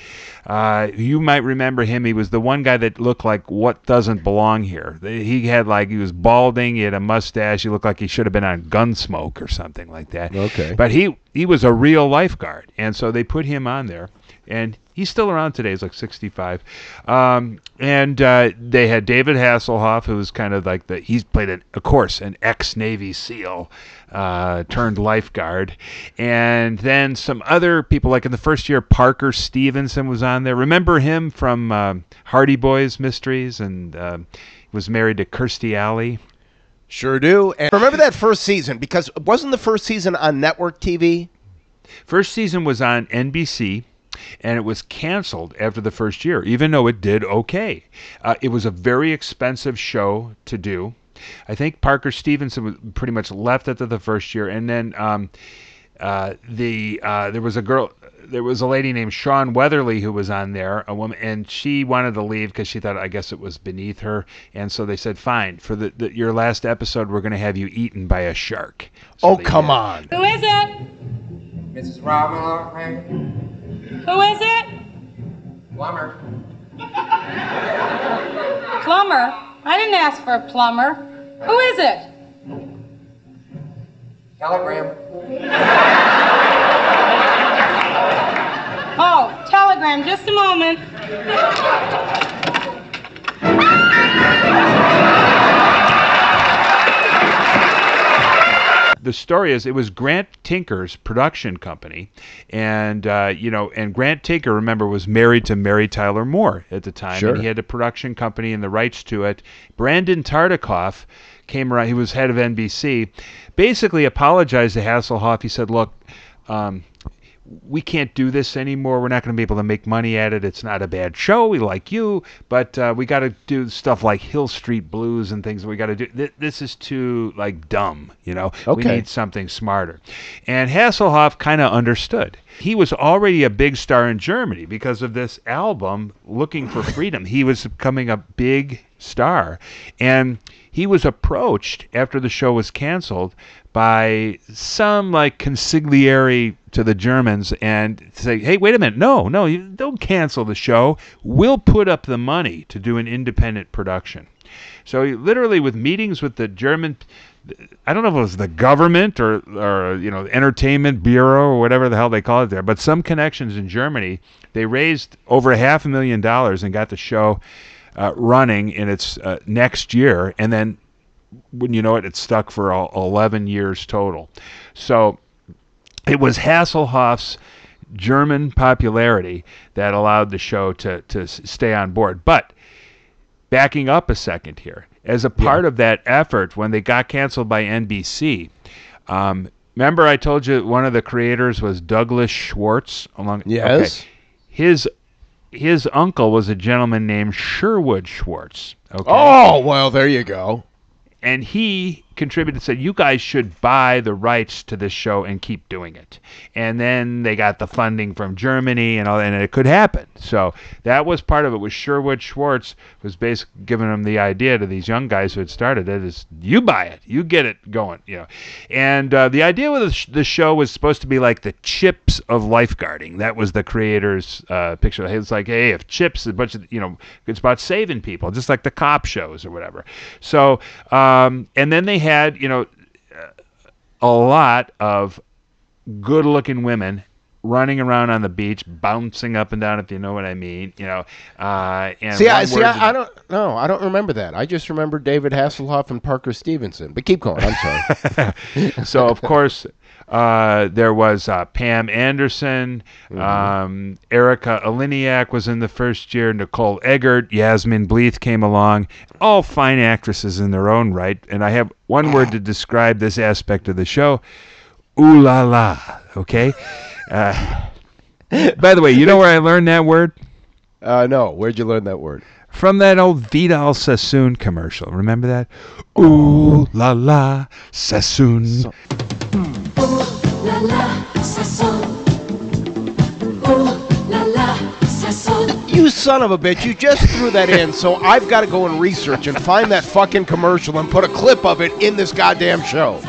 Uh, you might remember him. He was the one guy that looked like what doesn't belong here. He had like he was balding. He had a mustache. He looked like he should have been on Gunsmoke or something like that. Okay. But he he was a real lifeguard, and so they put him on there, and he's still around today. He's like 65, um, and uh, they had David Hasselhoff, who was kind of like the he's played an, of course an ex Navy SEAL uh, turned lifeguard, and then some other people like in the first year Parker Stevenson was on there. Remember him from um Hardy Boys Mysteries, and um was married to Kirstie Alley. Sure do. And remember that first season because wasn't the first season on network TV? First season was on NBC, and it was canceled after the first year, even though it did okay. Uh, it was a very expensive show to do. I think Parker Stevenson pretty much left after the first year, and then um, uh, the uh, there was a girl. There was a lady named Shawn Weatherly who was on there, a woman, and she wanted to leave because she thought, I guess it was beneath her, and so they said, "Fine, for the, the your last episode, we're going to have you eaten by a shark." So Oh, come had- on. Who is it? Mrs. Robin Lawrence. Who is it? Plumber. Plumber? I didn't ask for a plumber. Who is it? Telegram. Oh, telegram. Just a moment. The story is it was Grant Tinker's production company, and uh, you know, and Grant Tinker, remember, was married to Mary Tyler Moore at the time, Sure. and he had a production company and the rights to it. Brandon Tartikoff came around; he was head of NBC. Basically, apologized to Hasselhoff. He said, "Look." Um, we can't do this anymore. We're not going to be able to make money at it. It's not a bad show. We like you, but uh, we got to do stuff like Hill Street Blues and things. We got to do. Th- this is too like dumb, you know. We need something smarter. And Hasselhoff kind of understood. He was already a big star in Germany because of this album, Looking for Freedom. He was becoming a big star, and he was approached after the show was canceled by some like consigliere to the Germans and say, "Hey, wait a minute! No, no, you don't cancel the show. We'll put up the money to do an independent production." So literally, with meetings with the German, I don't know if it was the government or or you know entertainment bureau or whatever the hell they call it there, but some connections in Germany, they raised over half a million dollars and got the show uh, running in its uh, next year, and then when you know it, it stuck for uh, 11 years total. So it was Hasselhoff's German popularity that allowed the show to, to stay on board. But backing up a second here, as a part of that effort, when they got canceled by NBC, um, remember I told you one of the creators was Douglas Schwartz? Along, Yes. okay. His his uncle was a gentleman named Sherwood Schwartz. Okay Oh, well, there you go. and he contributed said you guys should buy the rights to this show and keep doing it. And then they got the funding from germany and all that, and it could happen. So that was part of it was sherwood schwartz was basically giving them the idea to these young guys who had started it is you buy it. You get it going you know. And uh, the idea with the show was supposed to be like the chips of lifeguarding. That was the creator's uh, picture. It's like hey if chips a bunch of you know it's about saving people just like the cop shows or whatever. So um, and then they had you know a lot of good looking women running around on the beach bouncing up and down if you know what i mean you know uh, and See, I, see, I, I don't. know. I don't remember that. I just remember David Hasselhoff and Parker Stevenson. But keep going. I'm sorry. so of course uh, there was uh, Pam Anderson, Mm-hmm. um, Erika Eleniak was in the first year, Nicole Eggert, Yasmine Bleeth came along, all fine actresses in their own right. And I have one word to describe this aspect of the show: ooh la la. Okay. Uh, by the way, you know where I learned that word? Uh, no, where'd you learn that word? From that old Vidal Sassoon commercial. Remember that? Ooh la la, Sassoon. la You son of a bitch! You just threw that in, so I've got to go and research and find that fucking commercial and put a clip of it in this goddamn show.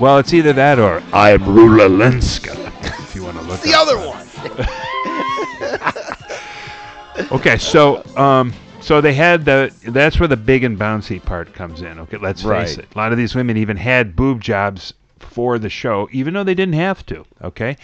Well, it's either that or I'm Rula Lenska, if you want to look The up other that. one. Okay, so um, so they had the that's where the big and bouncy part comes in. Okay, let's face it. A lot of these women even had boob jobs for the show, even though they didn't have to. Okay,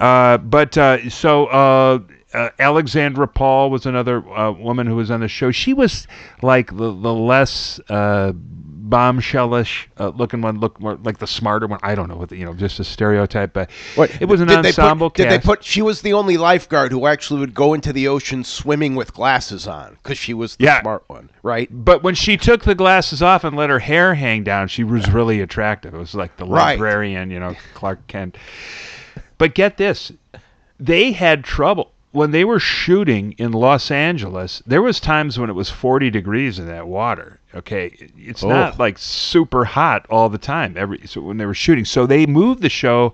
uh, but uh, so. Uh, Alexandra Paul was another uh, woman who was on the show. She was like the, the less uh, bombshellish uh, looking one, look more like the smarter one. I don't know what the, you know, just a stereotype, but What, it was an did they ensemble put, Did they put? She was the only lifeguard who actually would go into the ocean swimming with glasses on because she was the Yeah. smart one, right? But when she took the glasses off and let her hair hang down, she was really attractive. It was like the Right. librarian, you know, Clark Kent. But get this, they had trouble when they were shooting in Los Angeles. There was times when it was 40 degrees in that water. Okay, it's Oh. not like super hot all the time. Every so when they were shooting, so they moved the show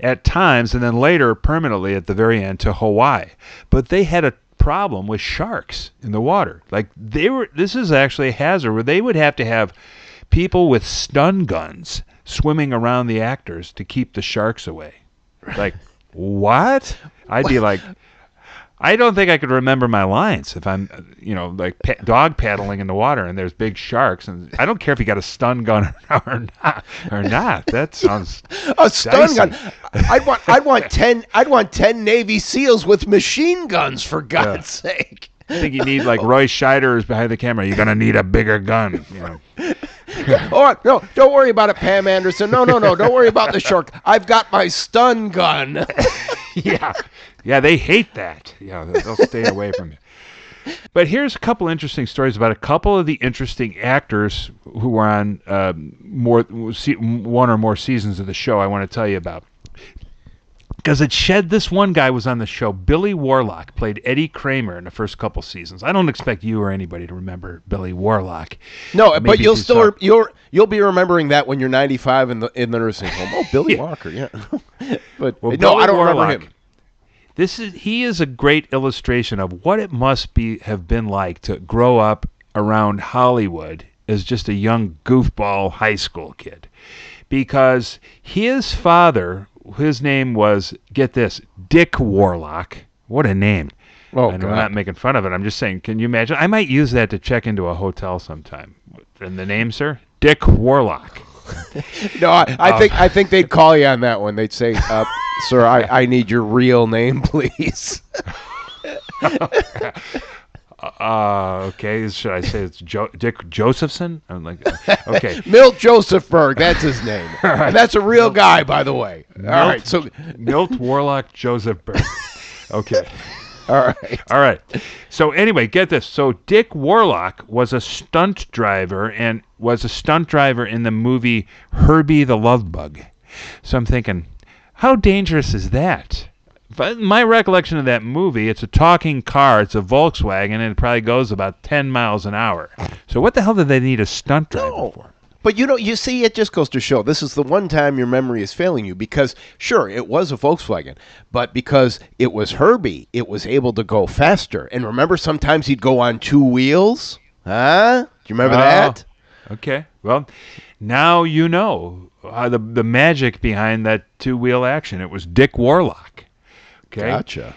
at times and then later permanently at the very end to Hawaii. But they had a problem with sharks in the water. Like they were this is actually a hazard where they would have to have people with stun guns swimming around the actors to keep the sharks away. Like what? I'd be like I don't think I could remember my lines if I'm, you know, like pa- dog paddling in the water and there's big sharks, and I don't care if you got a stun gun or not. Or not. That sounds A stun Dicey. gun. I'd want. I'd want ten. I'd want ten Navy SEAls with machine guns for God's sake. I think you need like Roy Scheider is behind the camera. You're gonna need a bigger gun. You know. Oh no! Don't worry about it, Pam Anderson. No, no, no! Don't worry about the shark. I've got my stun gun. yeah, yeah, they hate that. Yeah, they'll stay away from you. But here's a couple interesting stories about a couple of the interesting actors who were on um, more one or more seasons of the show. I want to tell you about because it shed this one guy was on the show. Billy Warlock played Eddie Kramer in the first couple seasons. I don't expect you or anybody to remember Billy Warlock. No, but you'll still you'll you'll be remembering that when you're 95 in the in the nursing home. Oh, Billy Yeah. Walker, yeah. but Well, no, Billy I don't remember him. This is he is a great illustration of what it must be have been like to grow up around Hollywood as just a young goofball high school kid. Because his father, his name was get this, Dick Warlock. What a name. Oh, and I'm not making fun of it. I'm just saying, can you imagine? I might use that to check into a hotel sometime. And the name, sir? Dick Warlock. No, I, I Oh. think I think they'd call you on that one. They'd say, uh, "Sir, I, I need your real name, please." Uh, okay. Should I say it's jo- Dick Josephson? I'm like, okay. Milt Josefsberg, that's his name, and that's a real guy, by the way. All right, so Milt Warlock Josefsberg. Okay. all right, All right. So anyway, get this. So Dick Warlock was a stunt driver and was a stunt driver in the movie Herbie the Love Bug. So I'm thinking, how dangerous is that? But my recollection of that movie, it's a talking car, it's a Volkswagen, and it probably goes about 10 miles an hour. So what the hell did they need a stunt driver No. for? But you know, you see, it just goes to show this is the one time your memory is failing you because, sure, it was a Volkswagen, but because it was Herbie, it was able to go faster. And remember, sometimes he'd go on two wheels. Huh? Do you remember Oh. that? Okay. Well, now you know uh, the the magic behind that two wheel action. It was Dick Warlock. Okay. Gotcha.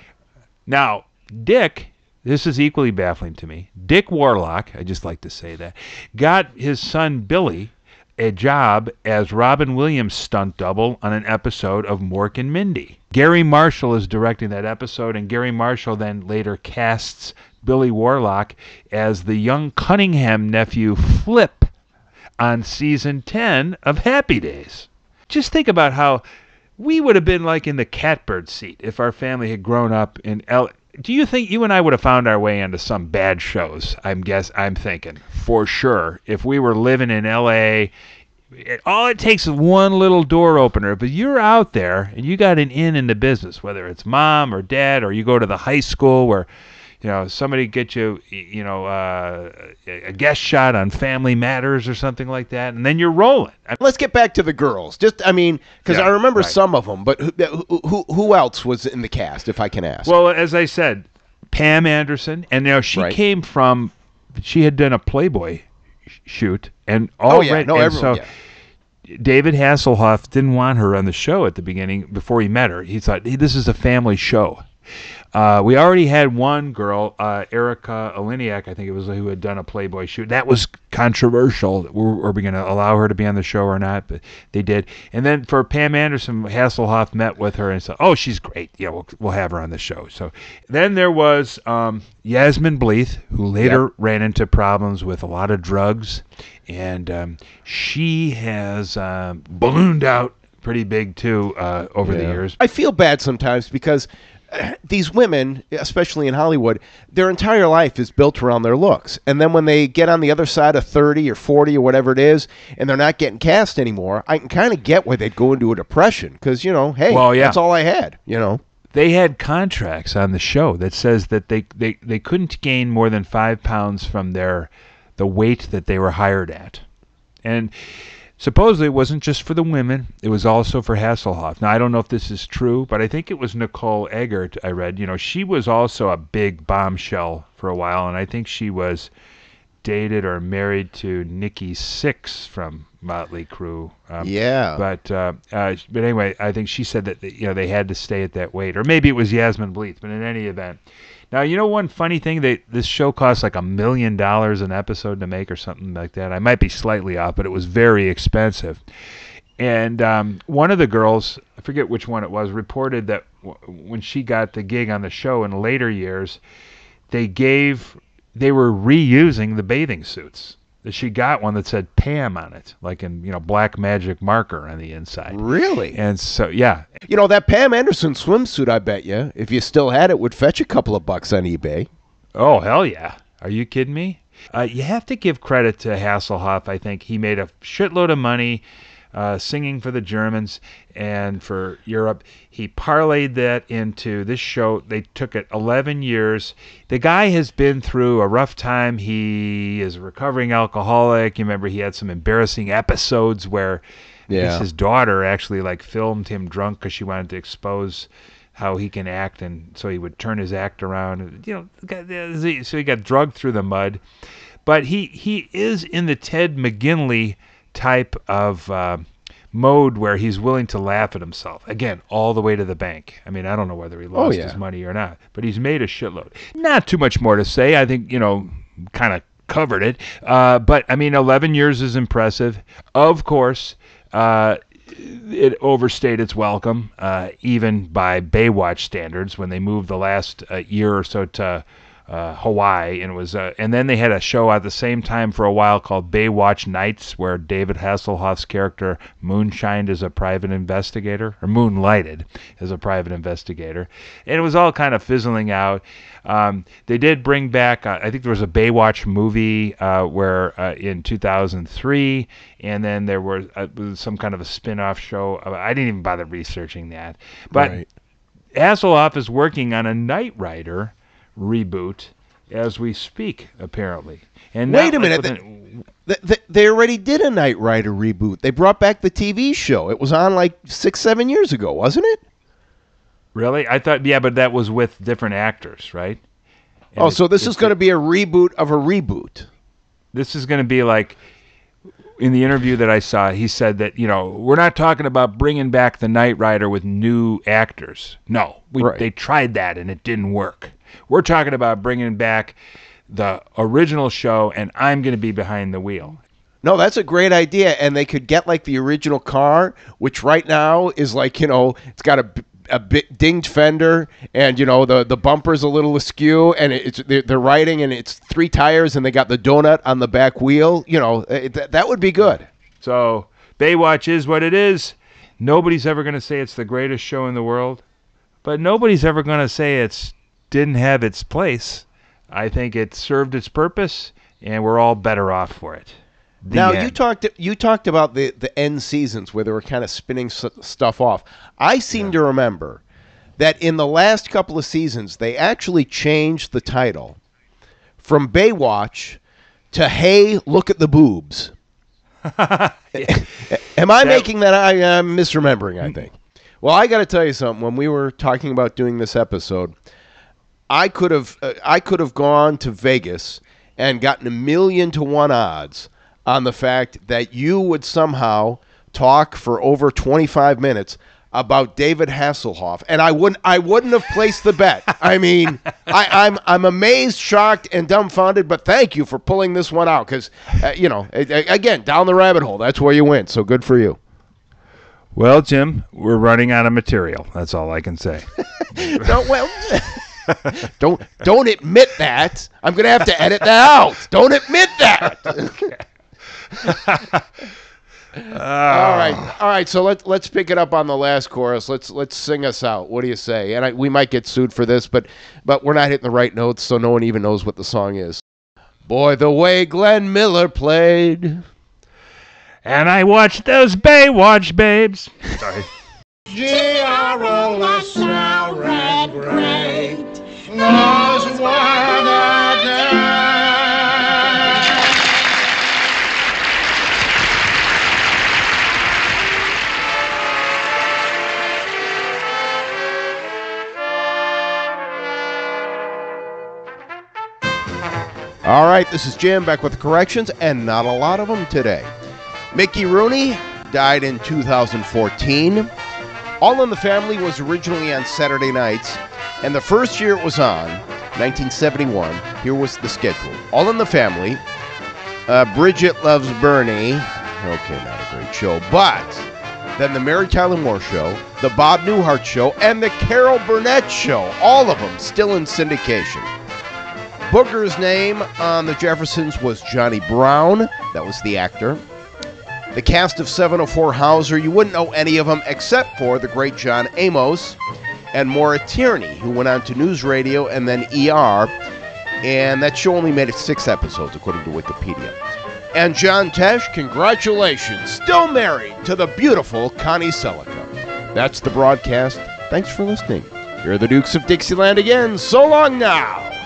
Now, Dick, this is equally baffling to me. Dick Warlock, I just like to say that, got his son Billy a job as Robin Williams stunt double on an episode of Mork and Mindy. Garry Marshall is directing that episode, and Garry Marshall then later casts Billy Warlock as the young Cunningham nephew Flip on season 10 of Happy Days. Just think about how we would have been like in the catbird seat if our family had grown up in L. Do you think you and I would have found our way into some bad shows? I'm guess I'm thinking for sure. If we were living in L.A., it, all it takes is one little door opener. But you're out there and you got an in in the business, whether it's mom or dad, or you go to the high school where you know somebody get you you know uh, a guest shot on Family Matters or something like that, and then you're rolling. I- Let's get back to the girls. Just, I mean, because Yeah, I remember right. some of them, but who, who, who, else was in the cast, if I can ask? Well, as I said, Pam Anderson, and now she Right. came from, she had done a Playboy sh- shoot, and oh already, yeah, no, and everyone. so yeah. David Hasselhoff didn't want her on the show at the beginning before he met her. He thought hey, this is a family show. Uh, we already had one girl, uh, Erika Eleniak, I think it was, who had done a Playboy shoot. That was controversial. Were, were we going to allow her to be on the show or not? But they did. And then for Pam Anderson, Hasselhoff met with her and said, "Oh, she's great. Yeah, we'll, we'll have her on the show." So then there was um, Yasmine Bleeth, who later Yep. ran into problems with a lot of drugs, and um, she has um, ballooned out pretty big too uh, over the years. I feel bad sometimes because these women, especially in Hollywood, their entire life is built around their looks. And then when they get on the other side of 30 or 40 or whatever it is, and they're not getting cast anymore, I can kind of get why they'd go into a depression because, you know, hey, Well, yeah. that's all I had, you know. they had contracts on the show that says that they, they, they couldn't gain more than five pounds from their the weight that they were hired at. And supposedly it wasn't just for the women, it was also for Hasselhoff. Now I don't know if this is true, but I think it was Nicole Eggert I read. You know, she was also a big bombshell for a while and I think she was dated or married to Nikki Sixx from Motley Crue. Um, Yeah. But uh, uh, but anyway, I think she said that you know they had to stay at that weight, or maybe it was Yasmine Bleeth. But in any event, now you know one funny thing they this show costs like a million dollars an episode to make or something like that. I might be slightly off, but it was very expensive. And um, one of the girls, I forget which one it was, reported that w- when she got the gig on the show in later years, they gave they were reusing the bathing suits. That She got one that said Pam on it, like in you know black magic marker on the inside. Really? And so yeah, You know, that Pam Anderson swimsuit, I bet you, if you still had it, would fetch a couple of bucks on eBay. Oh hell yeah! Are you kidding me? Uh, you have to give credit to Hasselhoff. I think he made a shitload of money uh, singing for the Germans and for Europe. He parlayed that into this show. They took it 11 years. The guy has been through a rough time. He is a recovering alcoholic. You remember he had some embarrassing episodes where Yeah. his daughter actually like filmed him drunk because she wanted to expose how he can act, and so he would turn his act around. You know, so he got drugged through the mud. But he he is in the Ted McGinley type of uh, mode where he's willing to laugh at himself again all the way to the bank. I mean, I don't know whether he lost yeah. his money or not, but he's made a shitload. Not too much more to say. I think you know, kind of covered it. Uh, but I mean, 11 years is impressive. Of course. Uh, it overstayed its welcome, uh, even by Baywatch standards, when they moved the last uh, year or so to uh, Hawaii, and it was, uh, and then they had a show at the same time for a while called Baywatch Nights, where David Hasselhoff's character moonshined as a private investigator, or moonlighted as a private investigator, and it was all kind of fizzling out. Um, they did bring back, uh, I think there was a Baywatch movie uh, where uh, in 2003, and then there was, uh, was some kind of a spin-off show. I didn't even bother researching that, but Right. Hasselhoff is working on a Knight Rider reboot as we speak, apparently. And Wait a minute, within- Th- th- they already did a Knight Rider reboot. They brought back the TV show. It was on like six, seven years ago, wasn't it? really? I thought, yeah, but that was with different actors, right? And oh, it- so this is going to be a reboot of a reboot. this is going to be like in the interview that I saw, he said that you know we're not talking about bringing back the Knight Rider with new actors. No, we, Right. they tried that and it didn't work. We're talking about bringing back the original show, and I'm going to be behind the wheel. No, that's a great idea, and they could get like the original car, which right now is like you know it's got a, a bit dinged fender, and you know the the bumper's a little askew, and it's they're, they're riding, and it's three tires, and they got the donut on the back wheel. You know eh, it, that that would be good. So Baywatch is what it is. Nobody's ever going to say it's the greatest show in the world, but nobody's ever going to say it's didn't have its place. I think it served its purpose, and we're all better off for it. Now you talked you talked about the the end seasons where they were kind of spinning s- stuff off. I seem to remember that in the last couple of seasons they actually changed the title from Baywatch to Hey, look at the boobs. Am I making that? I am misremembering. I think. Well, I got to tell you something. When we were talking about doing this episode, I could have uh, I could have gone to Vegas and gotten a million to one odds on the fact that you would somehow talk for over 25 minutes about David Hasselhoff, and I wouldn't I wouldn't have placed the bet. I mean, I, I'm I'm amazed, shocked, and dumbfounded. But thank you for pulling this one out because uh, you know again down the rabbit hole. That's where you went. So good for you. Well, Jim, we're running out of material. That's all I can say. No, well, don't don't admit that. I'm gonna have to edit that out. Don't admit that. all right, all right. So let's let's pick it up on the last chorus. Let's let's sing us out. What do you say? And I, we might get sued for this, but but we're not hitting the right notes, so no one even knows what the song is. Boy, the way Glenn Miller played. and I watched those Baywatch babes. Sorry. All right, this is Jim back with corrections, and not a lot of them today. Mickey Rooney died in 2014. All in the Family was originally on Saturday nights, and the first year it was on, 1971, here was the schedule. All in the Family, uh, Bridget Loves Bernie. Okay, not a great show, but then the Mary Tyler Moore Show, the Bob Newhart Show, and the Carol Burnett Show. All of them still in syndication. Booger's name on The Jeffersons was Johnny Brown. That was the actor. The cast of 704 Hauser, you wouldn't know any of them except for the great John Amos and Maura Tierney, who went on to News Radio and then ER. And that show only made it six episodes, according to Wikipedia. And John Tesh, congratulations, still married to the beautiful Connie Sellecca. That's the broadcast. Thanks for listening. Are the Dukes of Dixieland again. So long now.